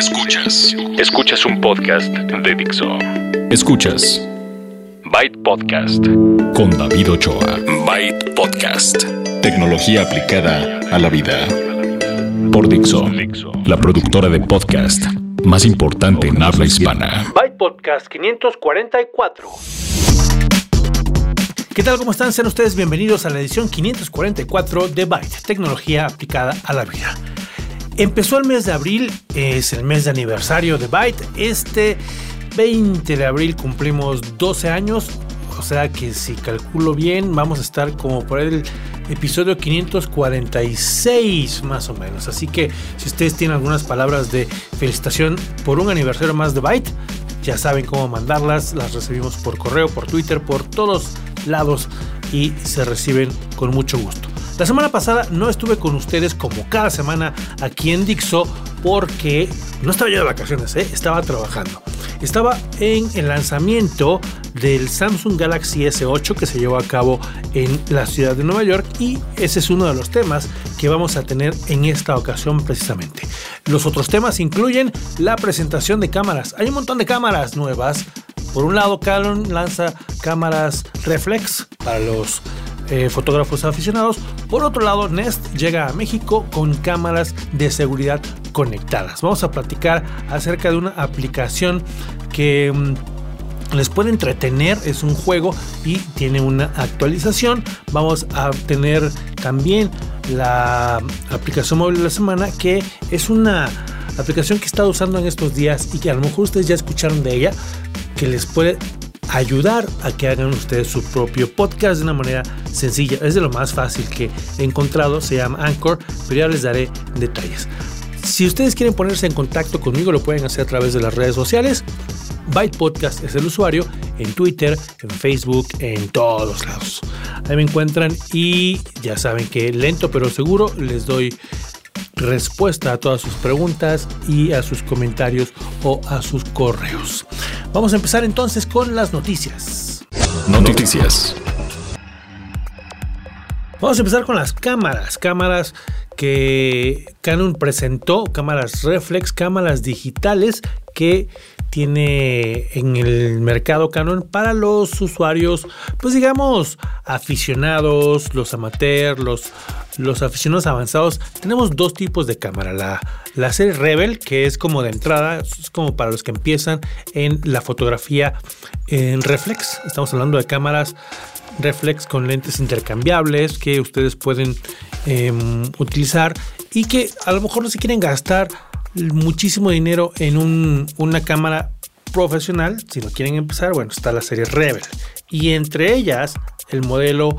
Escuchas. Escuchas un podcast de Dixo. Escuchas. Byte Podcast. Con David Ochoa. Byte Podcast. Tecnología aplicada a la vida. Por Dixo. La productora de podcast más importante en habla hispana. Byte Podcast 544. ¿Qué tal? ¿Cómo están? Sean ustedes bienvenidos a la edición 544 de Byte, tecnología aplicada a la vida. Empezó el mes de abril, es el mes de aniversario de Byte. Este 20 de abril cumplimos 12 años, o sea que si calculo bien, vamos a estar como por el episodio 546 más o menos. Así que si ustedes tienen algunas palabras de felicitación por un aniversario más de Byte, ya saben cómo mandarlas. Las recibimos por correo, por Twitter, por todos lados y se reciben con mucho gusto. La semana pasada no estuve con ustedes como cada semana aquí en Dixo porque no estaba yo de vacaciones, ¿eh? estaba trabajando. Estaba en el lanzamiento del Samsung Galaxy S8 que se llevó a cabo en la ciudad de Nueva York y ese es uno de los temas que vamos a tener en esta ocasión precisamente. Los otros temas incluyen la presentación de cámaras. Hay un montón de cámaras nuevas. Por un lado, Canon lanza cámaras reflex para los eh, fotógrafos aficionados. Por otro lado, Nest llega a México con cámaras de seguridad conectadas. Vamos a platicar acerca de una aplicación que mm, les puede entretener, es un juego y tiene una actualización. Vamos a tener también la aplicación móvil de la semana que es una aplicación que he estado usando en estos días y que a lo mejor ustedes ya escucharon de ella, que les puede ayudar a que hagan ustedes su propio podcast de una manera sencilla. Es de lo más fácil que he encontrado, se llama Anchor, pero ya les daré detalles. Si ustedes quieren ponerse en contacto conmigo, lo pueden hacer a través de las redes sociales. Byte Podcast es el usuario en Twitter, en Facebook, en todos lados. Ahí me encuentran y ya saben que lento pero seguro les doy respuesta a todas sus preguntas y a sus comentarios o a sus correos. Vamos a empezar entonces con las noticias. Noticias. Vamos a empezar con las cámaras, cámaras que Canon presentó, cámaras reflex, cámaras digitales que tiene en el mercado Canon para los usuarios, pues digamos, aficionados, los amateurs, los, los aficionados avanzados. Tenemos dos tipos de cámara. La, la serie Rebel, que es como de entrada, es como para los que empiezan en la fotografía en reflex. Estamos hablando de cámaras reflex con lentes intercambiables que ustedes pueden em, utilizar y que a lo mejor no se quieren gastar muchísimo dinero en una cámara profesional. Si no quieren empezar, bueno, está la serie Rebel. Y entre ellas, el modelo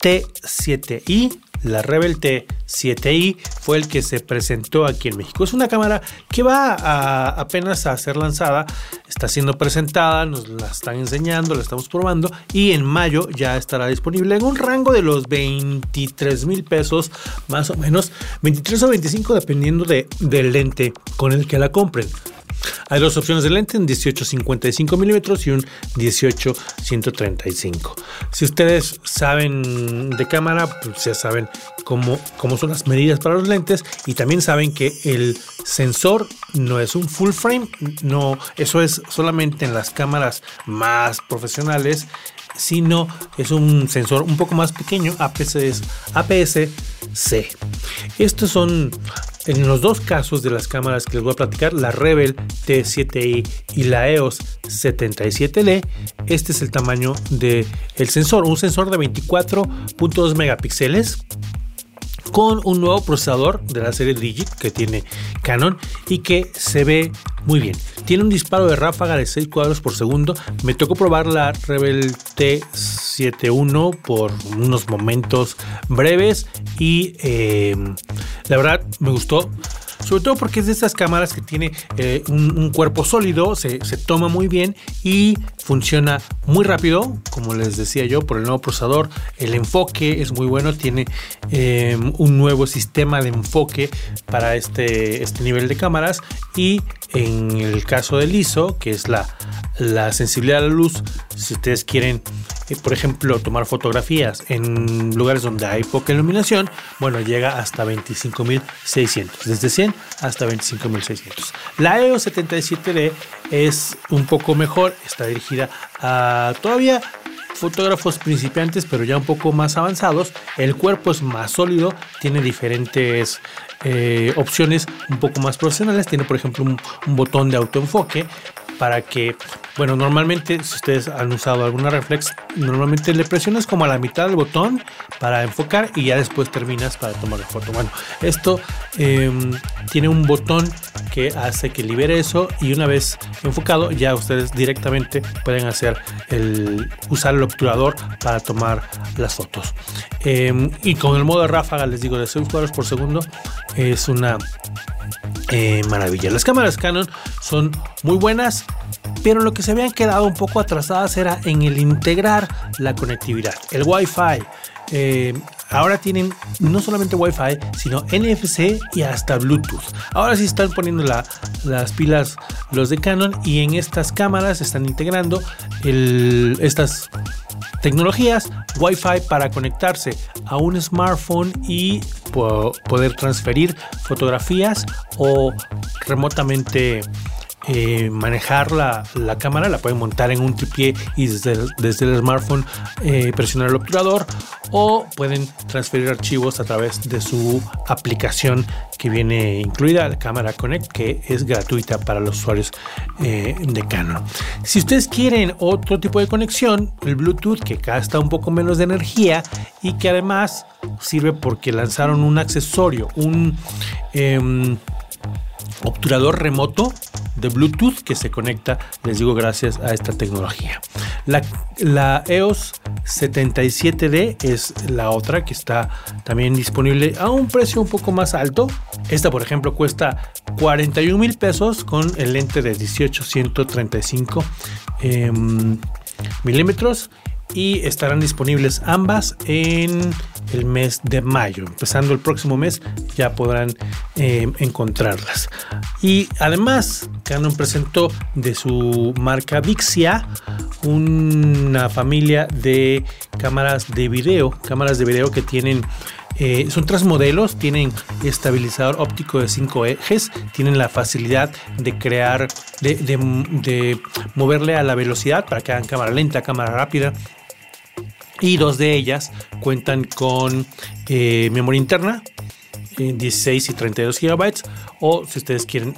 T7i la Rebel T7i fue el que se presentó aquí en México. Es una cámara que va apenas a ser lanzada, está siendo presentada, nos la están enseñando, la estamos probando y en mayo ya estará disponible en un rango de los 23 mil pesos más o menos, 23 o 25 dependiendo de, del lente con el que la compren. Hay dos opciones de lente, un 18-55 milímetros y un 18-135. Si ustedes saben de cámara, pues ya saben cómo, cómo son las medidas para los lentes y también saben que el sensor no es un full frame, no, eso es solamente en las cámaras más profesionales sino es un sensor un poco más pequeño, APS-C. Estos son en los dos casos de las cámaras que les voy a platicar, la Rebel T7i y la EOS 77L, este es el tamaño del el sensor, un sensor de 24.2 megapíxeles con un nuevo procesador de la serie Digit que tiene Canon y que se ve muy bien. Tiene un disparo de ráfaga de 6 cuadros por segundo. Me tocó probar la Rebel T71 por unos momentos breves y eh, la verdad me gustó sobre todo porque es de estas cámaras que tiene eh, un, cuerpo sólido, se, toma muy bien y funciona muy rápido, como les decía yo, por el nuevo procesador. El enfoque es muy bueno, tiene em, un nuevo sistema de enfoque para este, este nivel de cámaras y en el caso del ISO, que es la, la sensibilidad a la luz, si ustedes quieren eh, por ejemplo, tomar fotografías en lugares donde hay poca iluminación, bueno, llega hasta 25.600, desde 100 hasta 25.600. La EOS 77D es un poco mejor, está dirigida a todavía fotógrafos principiantes, pero ya un poco más avanzados. El cuerpo es más sólido, tiene diferentes eh, opciones un poco más profesionales. Tiene, por ejemplo, un botón de autoenfoque para que, bueno, normalmente si ustedes han usado alguna reflex, normalmente le presionas como a la mitad del botón para enfocar y ya después terminas para tomar la foto. Bueno, esto em, tiene un botón que hace que libere eso y una vez enfocado ya ustedes directamente pueden hacer el usar el obturador para tomar las fotos. Em, y con el modo de ráfaga les digo de 6 cuadros por segundo es una eh, maravilla. Las cámaras Canon son muy buenas, pero lo que se habían quedado un poco atrasadas era en el integrar la conectividad. El Wi-Fi. Eh, ahora tienen no solamente Wi-Fi, sino NFC y hasta Bluetooth. Ahora sí están poniendo las pilas los de Canon y en estas cámaras están integrando estas tecnologías Wi-Fi para conectarse a un smartphone y poder transferir fotografías o remotamente eh, manejar la, cámara, la pueden montar en un tripié y desde el, desde el smartphone eh, presionar el obturador o pueden transferir archivos a través de su aplicación que viene incluida, la cámara Connect, que es gratuita para los usuarios eh, de Canon. Si ustedes quieren otro tipo de conexión, el Bluetooth, que gasta un poco menos de energía y que además sirve porque lanzaron un accesorio, un em, obturador remoto de Bluetooth que se conecta, les digo, gracias a esta tecnología. La, EOS 77D es la otra que está también disponible a un precio un poco más alto. Esta, por ejemplo, cuesta 41 mil pesos con el lente de 18-135 em, milímetros y estarán disponibles ambas en el mes de mayo. Empezando el próximo mes ya podrán eh, encontrarlas. Y además, Canon presentó de su marca Vixia una familia de cámaras de video, cámaras de video que tienen eh, son tres modelos, tienen estabilizador óptico de 5 ejes, tienen la facilidad de crear, de, moverle a la velocidad para que hagan cámara lenta, cámara rápida, y dos de ellas cuentan con eh, memoria interna, 16 y 32 gigabytes, o si ustedes quieren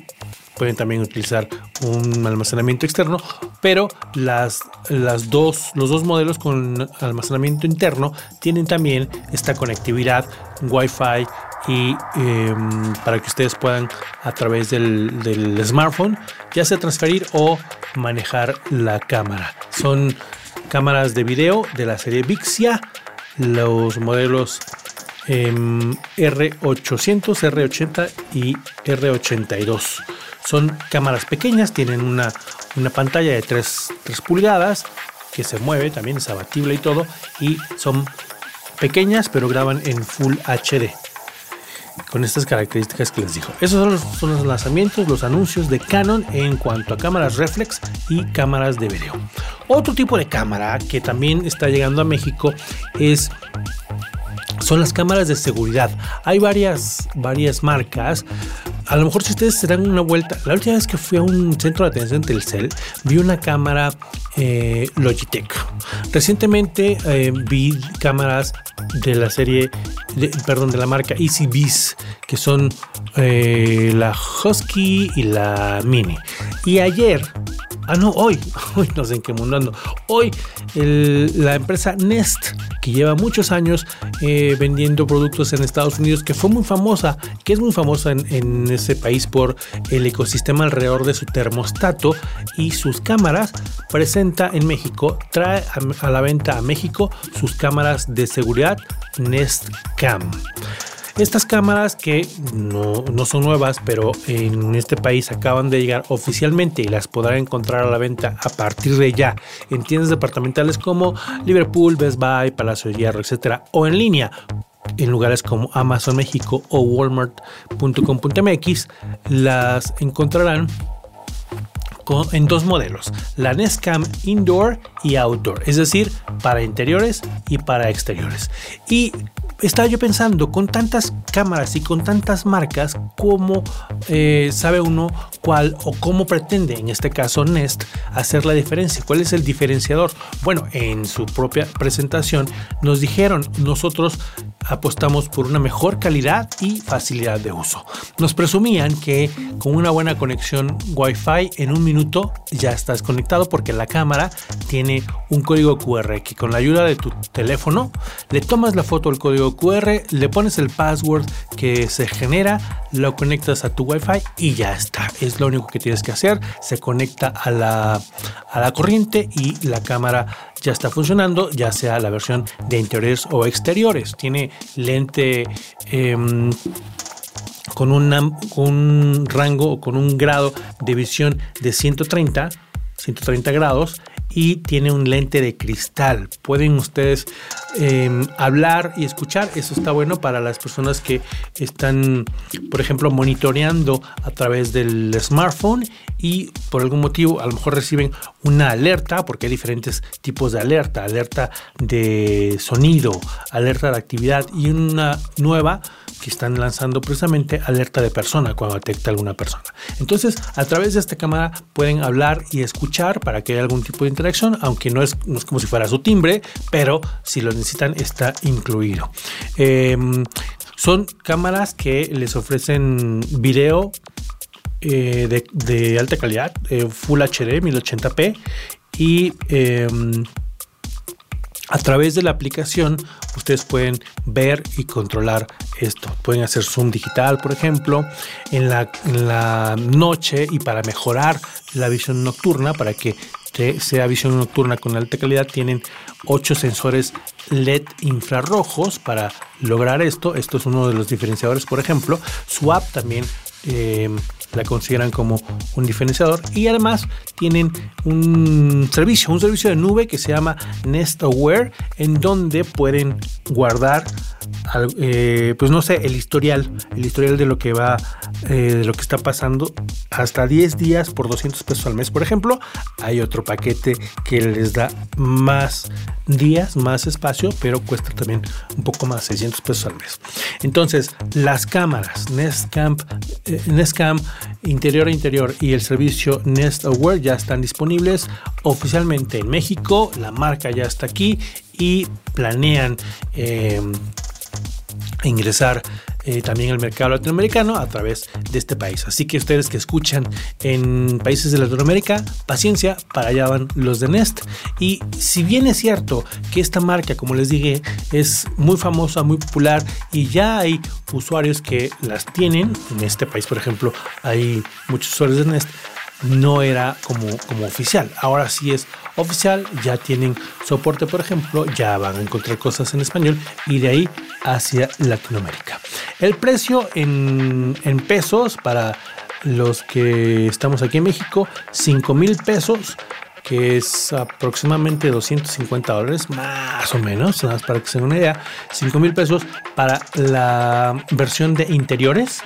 pueden también utilizar un almacenamiento externo, pero las, las dos, los dos modelos con almacenamiento interno tienen también esta conectividad Wi-Fi y em, para que ustedes puedan a través del, del, smartphone ya sea transferir o manejar la cámara. Son cámaras de video de la serie Vixia, los modelos em, R800, R80 y R82. Son cámaras pequeñas, tienen una, una pantalla de 3, 3 pulgadas que se mueve, también es abatible y todo, y son pequeñas pero graban en Full HD con estas características que les dijo. Esos son los, lanzamientos, los anuncios de Canon en cuanto a cámaras reflex y cámaras de video. Otro tipo de cámara que también está llegando a México es son las cámaras de seguridad. Hay varias, varias marcas. A lo mejor si ustedes se dan una vuelta, la última vez que fui a un centro de atención Telcel, vi una cámara eh, Logitech. Recientemente eh, vi cámaras de la serie, perdón, de la marca Easy Beast, que son eh, la Husky y la Mini. Y ayer Ah, no, hoy, hoy no sé en qué mundo ando. Hoy la empresa Nest, que lleva muchos años eh, vendiendo productos en Estados Unidos, que fue muy famosa, que es muy famosa en, ese país por el ecosistema alrededor de su termostato y sus cámaras, presenta en México, trae a, a la venta a México sus cámaras de seguridad Nest Cam. Estas cámaras que no, son nuevas, pero en este país acaban de llegar oficialmente y las podrán encontrar a la venta a partir de ya en tiendas departamentales como Liverpool, Best Buy, Palacio de Hierro, etcétera, o en línea en lugares como Amazon México o Walmart.com.mx las encontrarán en dos modelos, la Nest Cam Indoor y Outdoor, es decir, para interiores y para exteriores. Y estaba yo pensando, con tantas cámaras y con tantas marcas, ¿cómo eh, sabe uno cuál o cómo pretende, en este caso Nest, hacer la diferencia? ¿Cuál es el diferenciador? Bueno, en su propia presentación nos dijeron, nosotros apostamos por una mejor calidad y facilidad de uso. Nos presumían que con una buena conexión Wi-Fi en un minuto ya estás conectado porque la cámara tiene un código QR que con la ayuda de tu teléfono le tomas la foto al código QR, le pones el password que se genera, lo conectas a tu Wi-Fi y ya está. Es lo único que tienes que hacer. Se conecta a la, a la corriente y la cámara ya está funcionando, ya sea la versión de interiores o exteriores. Tiene lente em, con, un rango o con un grado de visión de 130, 130 grados y tiene un lente de cristal. Pueden ustedes em, hablar y escuchar. Eso está bueno para las personas que están, por ejemplo, monitoreando a través del smartphone y por algún motivo a lo mejor reciben una alerta, porque hay diferentes tipos de alerta, alerta de sonido, alerta de actividad y una nueva que están lanzando precisamente alerta de persona cuando detecta alguna persona. Entonces, a través de esta cámara pueden hablar y escuchar para que haya algún tipo de interacción, aunque no es, como si fuera su timbre, pero si lo necesitan está incluido. Em, son cámaras que les ofrecen video eh, de, alta calidad, eh, Full HD 1080p y em, a través de la aplicación ustedes pueden ver y controlar esto. Pueden hacer zoom digital, por ejemplo, en la, noche y para mejorar la visión nocturna, para que sea visión nocturna con alta calidad, tienen 8 sensores LED infrarrojos para lograr esto. Esto es uno de los diferenciadores, por ejemplo. Su app también eh, la consideran como un diferenciador y además tienen un servicio, un servicio de nube que se llama Nest Aware en donde pueden guardar eh, pues no sé, el historial, el historial de lo que va, eh, de lo que está pasando hasta 10 días por 200 pesos al mes, por ejemplo. Hay otro paquete que les da más días, más espacio, pero cuesta también un poco más, 600 pesos al mes. Entonces, las cámaras Nest Camp, eh, Nest interior a interior y el servicio Nest Aware ya están disponibles oficialmente en México. La marca ya está aquí y planean ingresar eh, también al mercado latinoamericano a través de este país. Así que ustedes que escuchan en países de Latinoamérica, paciencia, para allá van los de Nest. Y si bien es cierto que esta marca, como les dije, es muy famosa, muy popular y ya hay usuarios que las tienen, en este país por ejemplo hay muchos usuarios de Nest, no era como, como oficial. Ahora sí es oficial, ya tienen soporte, por ejemplo, ya van a encontrar cosas en español y de ahí hacia Latinoamérica. El precio en, en pesos para los que estamos aquí en México, 5 mil pesos que es aproximadamente 250 dólares, más o menos, nada más para que se den una idea, 5 mil pesos para la versión de interiores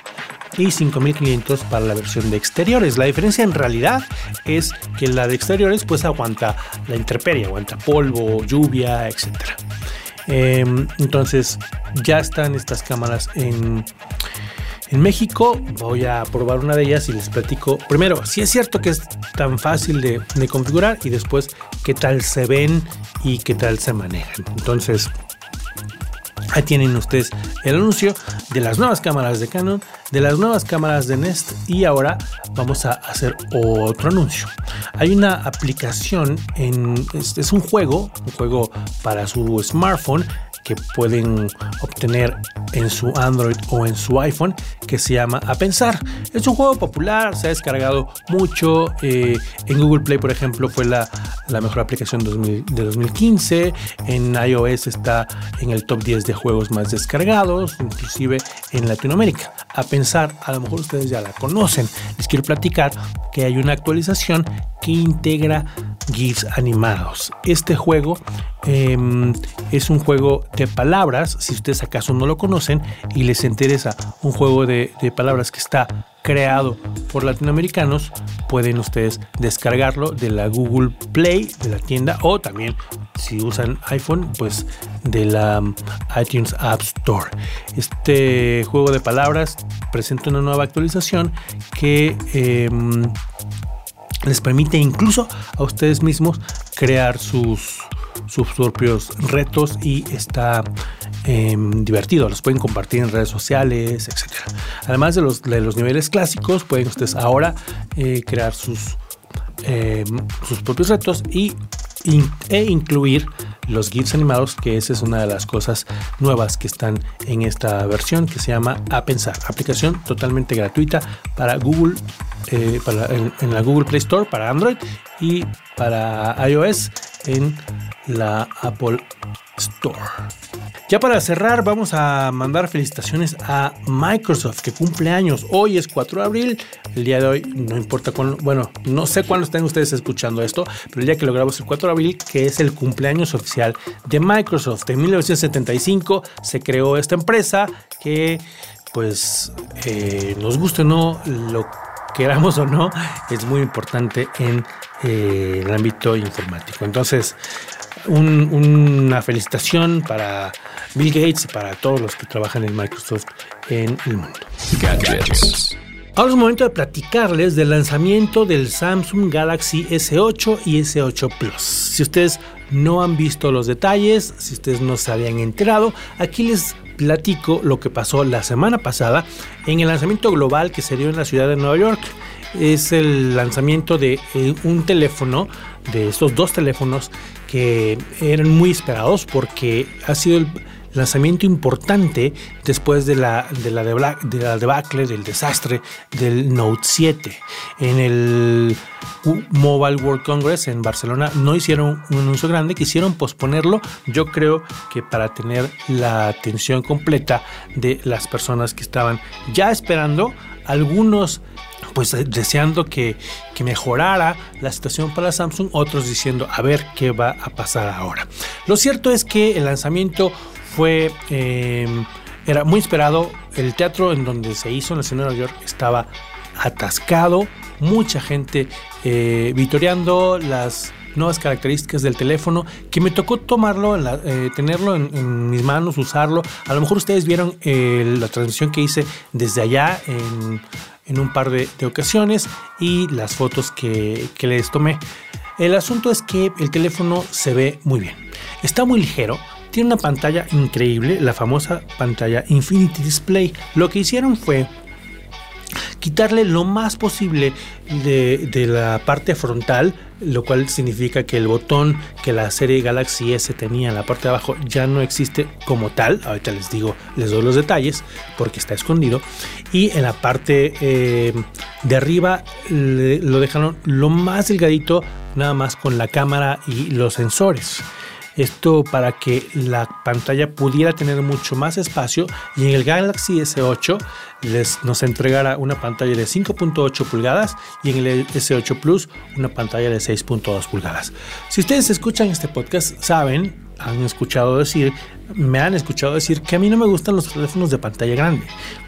y 5500 para la versión de exteriores. La diferencia en realidad es que la de exteriores pues aguanta la intemperie, aguanta polvo, lluvia, etc. Em, entonces ya están estas cámaras en, en México. Voy a probar una de ellas y les platico primero si es cierto que es tan fácil de, de configurar y después qué tal se ven y qué tal se manejan. Entonces Ahí tienen ustedes el anuncio de las nuevas cámaras de Canon, de las nuevas cámaras de Nest y ahora vamos a hacer otro anuncio. Hay una aplicación en es, un juego, un juego para su smartphone que pueden obtener en su Android o en su iPhone que se llama A Pensar. Es un juego popular, se ha descargado mucho. Eh, en Google Play, por ejemplo, fue la, mejor aplicación de 2015. En iOS está en el top 10 de juegos más descargados, inclusive en Latinoamérica. A Pensar, a lo mejor ustedes ya la conocen. Les quiero platicar que hay una actualización que integra GIFs animados. Este juego em, es un juego de palabras, si ustedes acaso no lo conocen y les interesa un juego de, de palabras que está creado por latinoamericanos, pueden ustedes descargarlo de la Google Play, de la tienda, o también si usan iPhone, pues de la um, iTunes App Store. Este juego de palabras presenta una nueva actualización que em, les permite incluso a ustedes mismos crear sus, sus propios retos y está Em, divertido. Los pueden compartir en redes sociales, etc. Además de los, de los niveles clásicos, pueden ustedes ahora eh, crear sus, em, sus propios retos y, e incluir los GIFs animados, que esa es una de las cosas nuevas que están en esta versión que se llama A Pensar, aplicación totalmente gratuita para Google, eh, en, la Google Play Store para Android y para iOS en la Apple Store. Ya para cerrar, vamos a mandar felicitaciones a Microsoft que cumple años. Hoy es 4 de abril. El día de hoy, no importa cuándo, bueno, no sé cuándo estén ustedes escuchando esto, pero el día que lo grabo es el 4 de abril, que es el cumpleaños oficial de Microsoft. En 1975 se creó esta empresa que, pues, eh, nos guste o no, lo queramos o no, es muy importante en eh, el ámbito informático. Entonces, una felicitación para Bill Gates y para todos los que trabajan en Microsoft en el mundo. Ahora es momento de platicarles del lanzamiento del Samsung Galaxy S8 y S8 Plus. Si ustedes no han visto los detalles, si ustedes no se habían enterado, aquí les platico lo que pasó la semana pasada en el lanzamiento global que se dio en la ciudad de Nueva York. Es el lanzamiento de eh, un teléfono, de estos dos teléfonos que eran muy esperados porque ha sido el lanzamiento importante después de la, de la, de la debacle, del desastre del Note 7. En el Mobile World Congress en Barcelona no hicieron un anuncio grande, quisieron posponerlo, yo creo que para tener la atención completa de las personas que estaban ya esperando, algunos pues deseando que, que, mejorara la situación para Samsung, otros diciendo a ver qué va a pasar ahora. Lo cierto es que el lanzamiento fue, em, era muy esperado. El teatro en donde se hizo en la ciudad de Nueva York estaba atascado, mucha gente eh, vitoreando las nuevas características del teléfono que me tocó tomarlo, eh, tenerlo en, mis manos, usarlo. A lo mejor ustedes vieron eh, la transmisión que hice desde allá en, un par de, ocasiones y las fotos que, que les tomé. El asunto es que el teléfono se ve muy bien. Está muy ligero, tiene una pantalla increíble, la famosa pantalla Infinity Display. Lo que hicieron fue quitarle lo más posible de, la parte frontal, lo cual significa que el botón que la serie Galaxy S tenía en la parte de abajo ya no existe como tal. Ahorita les digo, les doy los detalles porque está escondido. Y en la parte eh, de arriba lo dejaron lo más delgadito, nada más con la cámara y los sensores. Esto para que la pantalla pudiera tener mucho más espacio y en el Galaxy S8 les, nos entregara una pantalla de 5.8 pulgadas y en el S8 Plus una pantalla de 6.2 pulgadas. Si ustedes escuchan este podcast, saben, han escuchado decir, me han escuchado decir que a mí no me gustan los teléfonos de pantalla grande.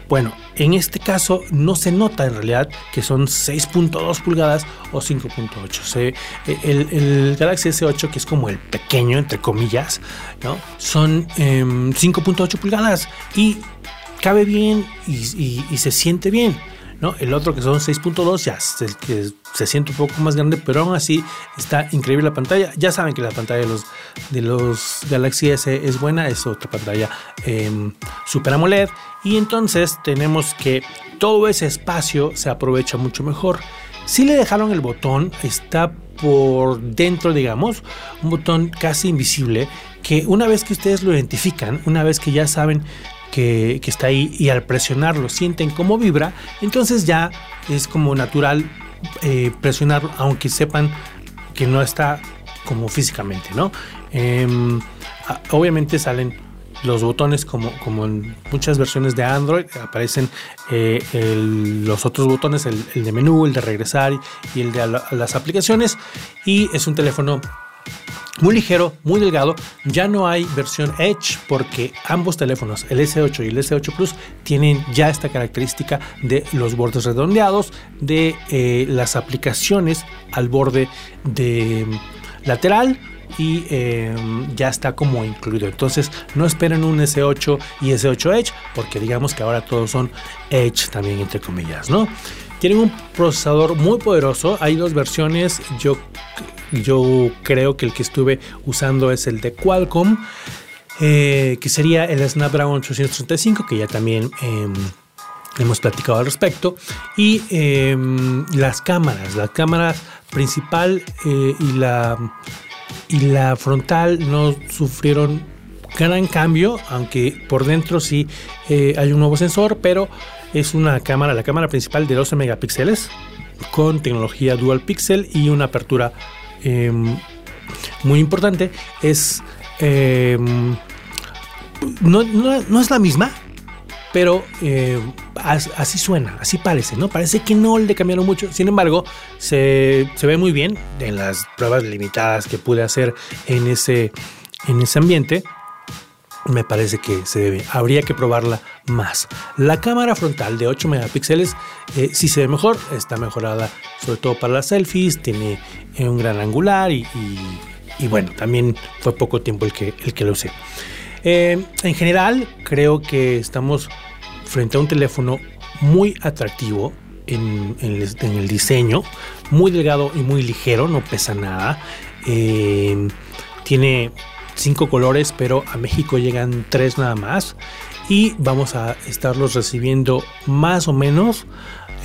Bueno, en este caso no se nota en realidad que son 6.2 pulgadas o 5.8. El, Galaxy S8, que es como el pequeño, entre comillas, ¿no? son 5.8 em, pulgadas y cabe bien y, se siente bien. ¿No? El otro que son 6.2 ya el que se siente un poco más grande, pero aún así está increíble la pantalla. Ya saben que la pantalla de los, de los Galaxy S es buena, es otra pantalla eh, Super AMOLED. Y entonces tenemos que todo ese espacio se aprovecha mucho mejor. Si le dejaron el botón, está por dentro, digamos, un botón casi invisible que una vez que ustedes lo identifican, una vez que ya saben que, está ahí y al presionarlo sienten cómo vibra, entonces ya es como natural eh, presionarlo, aunque sepan que no está como físicamente, ¿no? Em, obviamente salen los botones como, como en muchas versiones de Android aparecen eh, los otros botones, el, de menú, el de regresar y el de las aplicaciones y es un teléfono muy ligero, muy delgado. Ya no hay versión Edge porque ambos teléfonos, el S8 y el S8 Plus, tienen ya esta característica de los bordes redondeados, de eh, las aplicaciones al borde de lateral y em, ya está como incluido. Entonces no esperen un S8 y S8 Edge porque digamos que ahora todos son Edge también entre comillas, ¿no? Tienen un procesador muy poderoso. Hay dos versiones. Yo, yo creo que el que estuve usando es el de Qualcomm, eh, que sería el Snapdragon 835, que ya también em, hemos platicado al respecto. Y em, las cámaras, la cámara principal eh, y, la, y la frontal no sufrieron gran cambio, aunque por dentro sí eh, hay un nuevo sensor, pero es una cámara, la cámara principal de 12 megapíxeles con tecnología dual pixel y una apertura em, muy importante. Es em, no, es la misma, pero eh, así suena, así parece, ¿no? Parece que no le cambiaron mucho. Sin embargo, se, se, ve muy bien en las pruebas limitadas que pude hacer en ese, en ese ambiente me parece que se debe. Habría que probarla más. La cámara frontal de 8 megapíxeles eh, sí se ve mejor, está mejorada sobre todo para las selfies, tiene eh, un gran angular y, bueno, también fue poco tiempo el que, el que lo usé. Eh, en general, creo que estamos frente a un teléfono muy atractivo en, el diseño, muy delgado y muy ligero, no pesa nada. tiene cinco colores, pero a México llegan tres nada más. Y vamos a estarlos recibiendo más o menos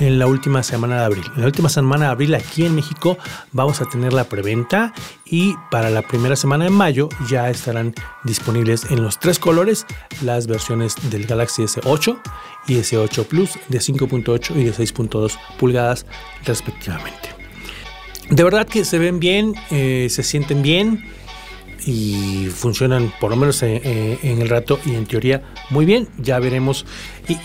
en la última semana de abril. En la última semana de abril aquí en México vamos a tener la preventa y para la primera semana de mayo ya estarán disponibles en los tres colores las versiones del Galaxy S8 y S8 Plus de 5.8 y de 6.2 pulgadas respectivamente. De verdad que se ven bien, eh, se sienten bien y funcionan por lo menos eh, eh, en, el rato y en teoría muy bien. Ya veremos.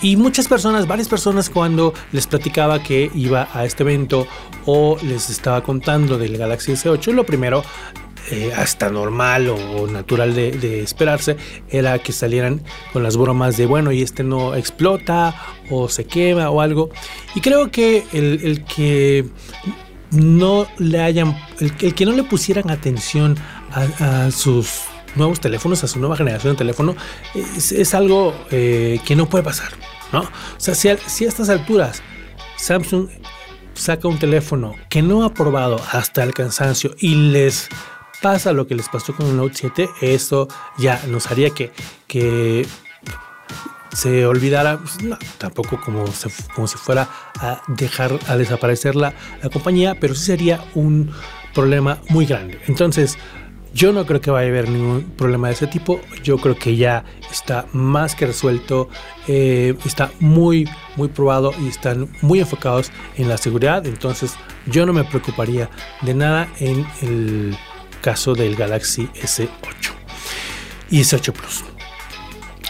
Y, muchas personas, varias personas cuando les platicaba que iba a este evento o les estaba contando del Galaxy S8, lo primero eh, hasta normal o natural de, esperarse era que salieran con las bromas de bueno y este no explota o se quema o algo y creo que el, que no le hayan el, el, que no le pusieran atención a, sus nuevos teléfonos, a su nueva generación de teléfono, es, algo eh, que no puede pasar, ¿no? O sea, si a, estas alturas Samsung saca un teléfono que no ha probado hasta el cansancio y les pasa lo que les pasó con el Note 7, eso ya nos haría que, que se olvidara, pues, tampoco como, como si fuera a dejar a desaparecer la, la compañía, pero sí sería un problema muy grande. Entonces, yo no creo que vaya a haber ningún problema de ese tipo. Yo creo que ya está más que resuelto. Eh, está muy, muy probado y están muy enfocados en la seguridad. Entonces yo no me preocuparía de nada en el caso del Galaxy S8 y S8 Plus.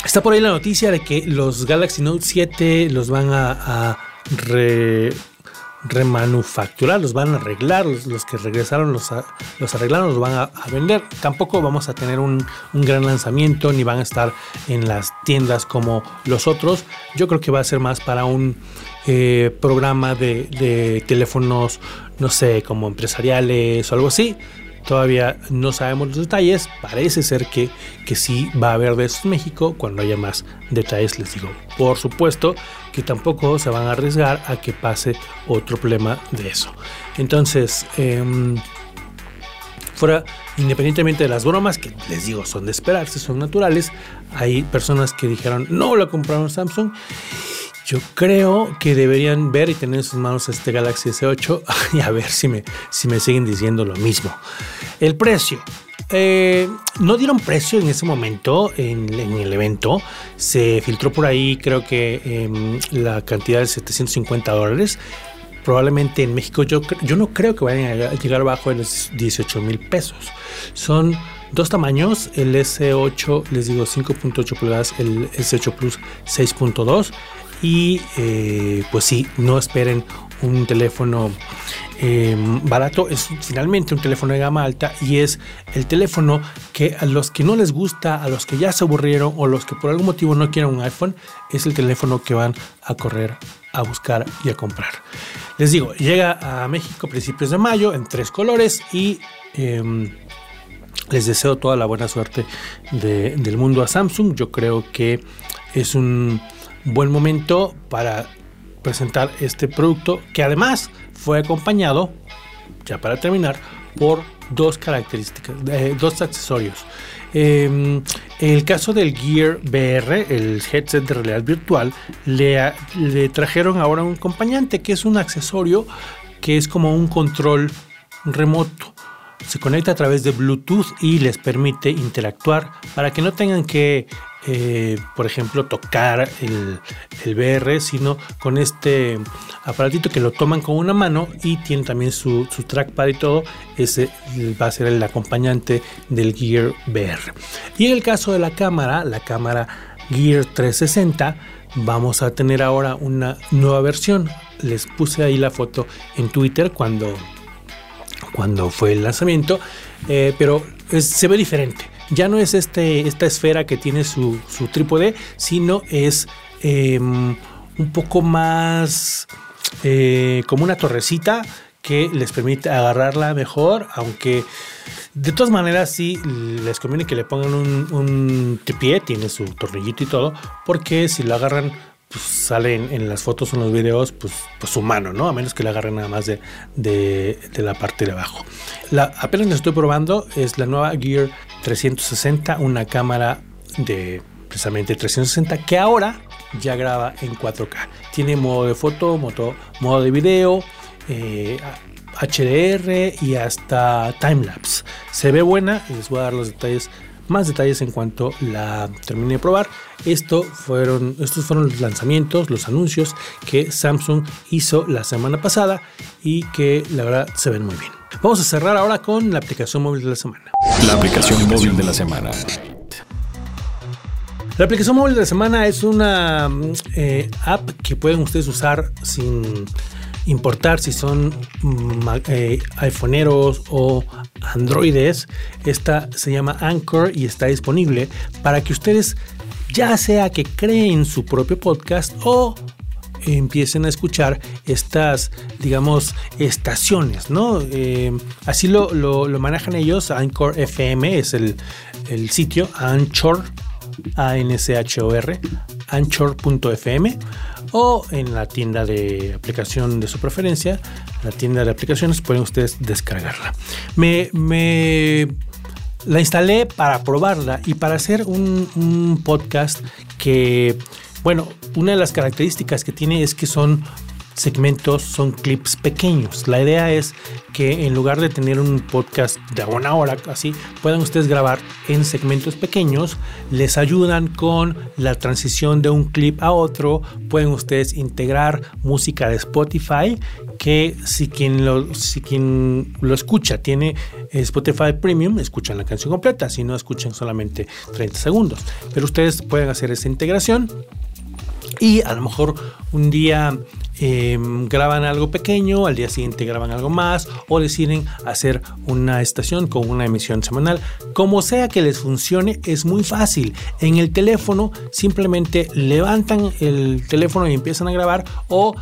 Está por ahí la noticia de que los Galaxy Note 7 los van a, a re, remanufacturar, los van a arreglar, los, que regresaron los, los arreglaron, los van a, vender. Tampoco vamos a tener un, gran lanzamiento ni van a estar en las tiendas como los otros. Yo creo que va a ser más para un eh, programa de, de teléfonos, no sé, como empresariales o algo así. Todavía no sabemos los detalles. Parece ser que, que sí va a haber de México. Cuando haya más detalles les digo. Por supuesto que tampoco se van a arriesgar a que pase otro problema de eso. Entonces, em, fuera, independientemente de las bromas, que les digo son de esperarse, son naturales, hay personas que dijeron no lo compraron Samsung yo creo que deberían ver y tener en sus manos este Galaxy S8 y a ver si me, si me siguen diciendo lo mismo. El precio. Eh, no dieron precio en ese momento en, el evento. Se filtró por ahí, creo que em, la cantidad de 750 dólares. Probablemente en México yo, yo no creo que vayan a llegar bajo de los 18 mil pesos. Son dos tamaños, el S8, les digo 5.8 pulgadas, el S8 Plus 6.2 y eh, pues sí, no esperen un teléfono eh, barato, es finalmente un teléfono de gama alta y es el teléfono que a los que no les gusta, a los que ya se aburrieron o los que por algún motivo no quieren un iPhone, es el teléfono que van a correr a buscar y a comprar. Les digo, llega a México a principios de mayo en tres colores y em, les deseo toda la buena suerte del mundo a Samsung. Yo creo que es un buen momento para presentar este producto que además fue acompañado, ya para terminar, por dos características, eh, dos accesorios. Eh, el caso del Gear VR, el headset de realidad virtual, le, le trajeron ahora un acompañante que es un accesorio que es como un control remoto se conecta a través de Bluetooth y les permite interactuar para que no tengan que eh, por ejemplo, tocar el, el, VR, sino con este aparatito que lo toman con una mano y tiene también su, su, trackpad y todo. Ese va a ser el acompañante del Gear VR. Y en el caso de la cámara, la cámara Gear 360, vamos a tener ahora una nueva versión. Les puse ahí la foto en Twitter cuando, cuando fue el lanzamiento, eh, pero se ve diferente. Ya no es este, esta esfera que tiene su, su trípode, sino es em, un poco más eh, como una torrecita que les permite agarrarla mejor, aunque de todas maneras sí les conviene que le pongan un, un tiene su tornillito y todo, porque si lo agarran pues sale en, las fotos o en los videos, pues, pues humano, ¿no? A menos que le agarren nada más de, de, la parte de abajo. La, apenas la estoy probando, es la nueva Gear 360, una cámara de precisamente 360 que ahora ya graba en 4K. Tiene modo de foto, modo, modo de video, HDR eh, y hasta timelapse. Se ve buena, les voy a dar los detalles más detalles en cuanto la termine de probar. Esto fueron, estos fueron los lanzamientos, los anuncios que Samsung hizo la semana pasada y que la verdad se ven muy bien. Vamos a cerrar ahora con la aplicación móvil de la semana. La aplicación móvil de la semana. La aplicación móvil de la semana es una eh, app que pueden ustedes usar sin importar si son mm, eh, iPhoneeros o Androides. Esta se llama Anchor y está disponible para que ustedes ya sea que creen su propio podcast o empiecen a escuchar estas, digamos, estaciones, ¿no? Eh, así lo, manejan ellos. Anchor FM es el, el sitio, Anchor, A-N-C-H-O-R, anchor.fm o en la tienda de aplicación de su preferencia, la tienda de aplicaciones, pueden ustedes descargarla. Me, me la instalé para probarla y para hacer un, un podcast que, bueno, una de las características que tiene es que son segmentos son clips pequeños. La idea es que en lugar de tener un podcast de una hora así, puedan ustedes grabar en segmentos pequeños, les ayudan con la transición de un clip a otro, pueden ustedes integrar música de Spotify que si quien lo, si quien lo escucha tiene Spotify Premium, escuchan la canción completa, si no escuchan solamente 30 segundos. Pero ustedes pueden hacer esa integración y a lo mejor un día Em, graban algo pequeño, al día siguiente graban algo más o deciden hacer una estación con una emisión semanal. Como sea que les funcione, es muy fácil. En el teléfono simplemente levantan el teléfono y empiezan a grabar o,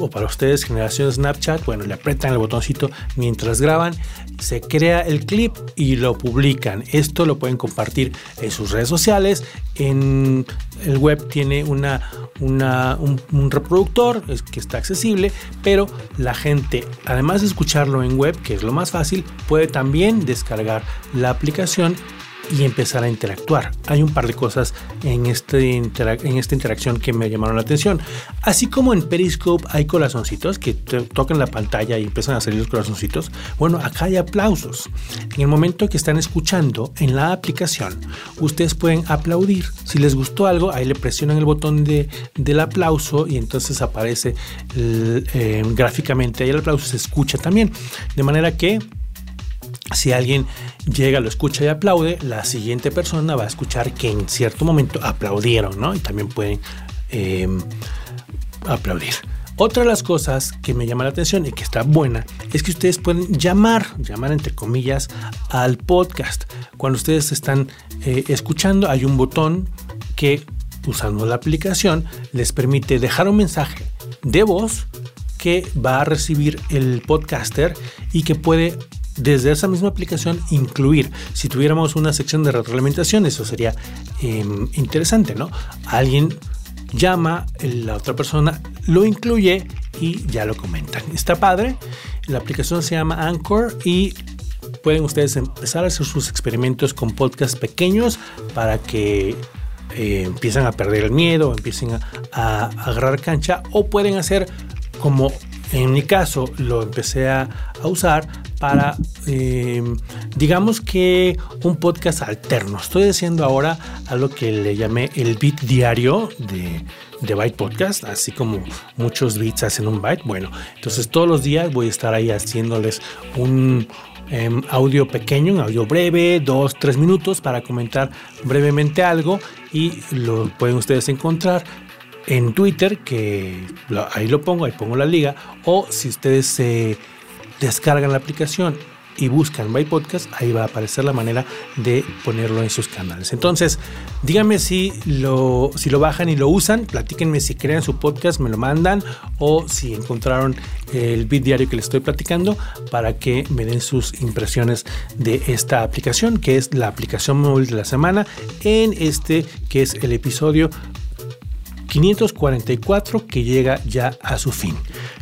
o para ustedes generación Snapchat, bueno, le apretan el botoncito mientras graban, se crea el clip y lo publican. Esto lo pueden compartir en sus redes sociales. En el web tiene una, un, un reproductor, que está accesible, pero la gente, además de escucharlo en web, que es lo más fácil, puede también descargar la aplicación y empezar a interactuar. Hay un par de cosas en, este en esta interacción que me llamaron la atención. Así como en Periscope hay corazoncitos que tocan la pantalla y empiezan a salir los corazoncitos, bueno, acá hay aplausos. En el momento que están escuchando en la aplicación, ustedes pueden aplaudir. Si les gustó algo, ahí le presionan el botón de, del aplauso y entonces aparece eh, gráficamente ahí el aplauso se escucha también. De manera que si alguien llega, lo escucha y aplaude, la siguiente persona va a escuchar que en cierto momento aplaudieron, ¿no? Y también pueden em, aplaudir. Otra de las cosas que me llama la atención y que está buena es que ustedes pueden llamar, llamar entre comillas, al podcast. Cuando ustedes están eh, escuchando, hay un botón que, usando la aplicación, les permite dejar un mensaje de voz que va a recibir el podcaster y que puede desde esa misma aplicación incluir, si tuviéramos una sección de retroalimentación, eso sería em, interesante, ¿no? Alguien llama, la otra persona lo incluye y ya lo comentan. Está padre, la aplicación se llama Anchor y pueden ustedes empezar a hacer sus experimentos con podcasts pequeños para que eh, empiecen a perder el miedo, empiecen a, a agarrar cancha o pueden hacer como en mi caso lo empecé a, usar para, eh, digamos que un podcast alterno. Estoy haciendo ahora algo que le llamé el beat diario de, de Byte Podcast, así como muchos beats hacen un byte. Bueno, entonces todos los días voy a estar ahí haciéndoles un em, audio pequeño, un audio breve, dos, tres minutos para comentar brevemente algo y lo pueden ustedes encontrar en Twitter, que ahí lo pongo, ahí pongo la liga, o si ustedes se descargan la aplicación y buscan By Podcast, ahí va a aparecer la manera de ponerlo en sus canales. Entonces, díganme si lo, si lo bajan y lo usan, platíquenme si crean su podcast, me lo mandan, o si encontraron el bit diario que les estoy platicando, para que me den sus impresiones de esta aplicación, que es la aplicación móvil de la semana, en este que es el episodio 544 que llega ya a su fin.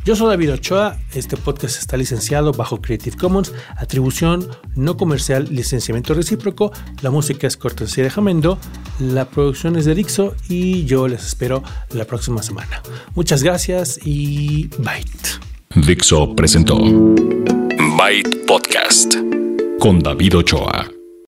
Yo soy David Ochoa, este podcast está licenciado bajo Creative Commons, atribución no comercial, licenciamiento recíproco, la música es cortesía de Jamendo, la producción es de Dixo y yo les espero la próxima semana. Muchas gracias y Byte. Dixo presentó Byte Podcast con David Ochoa.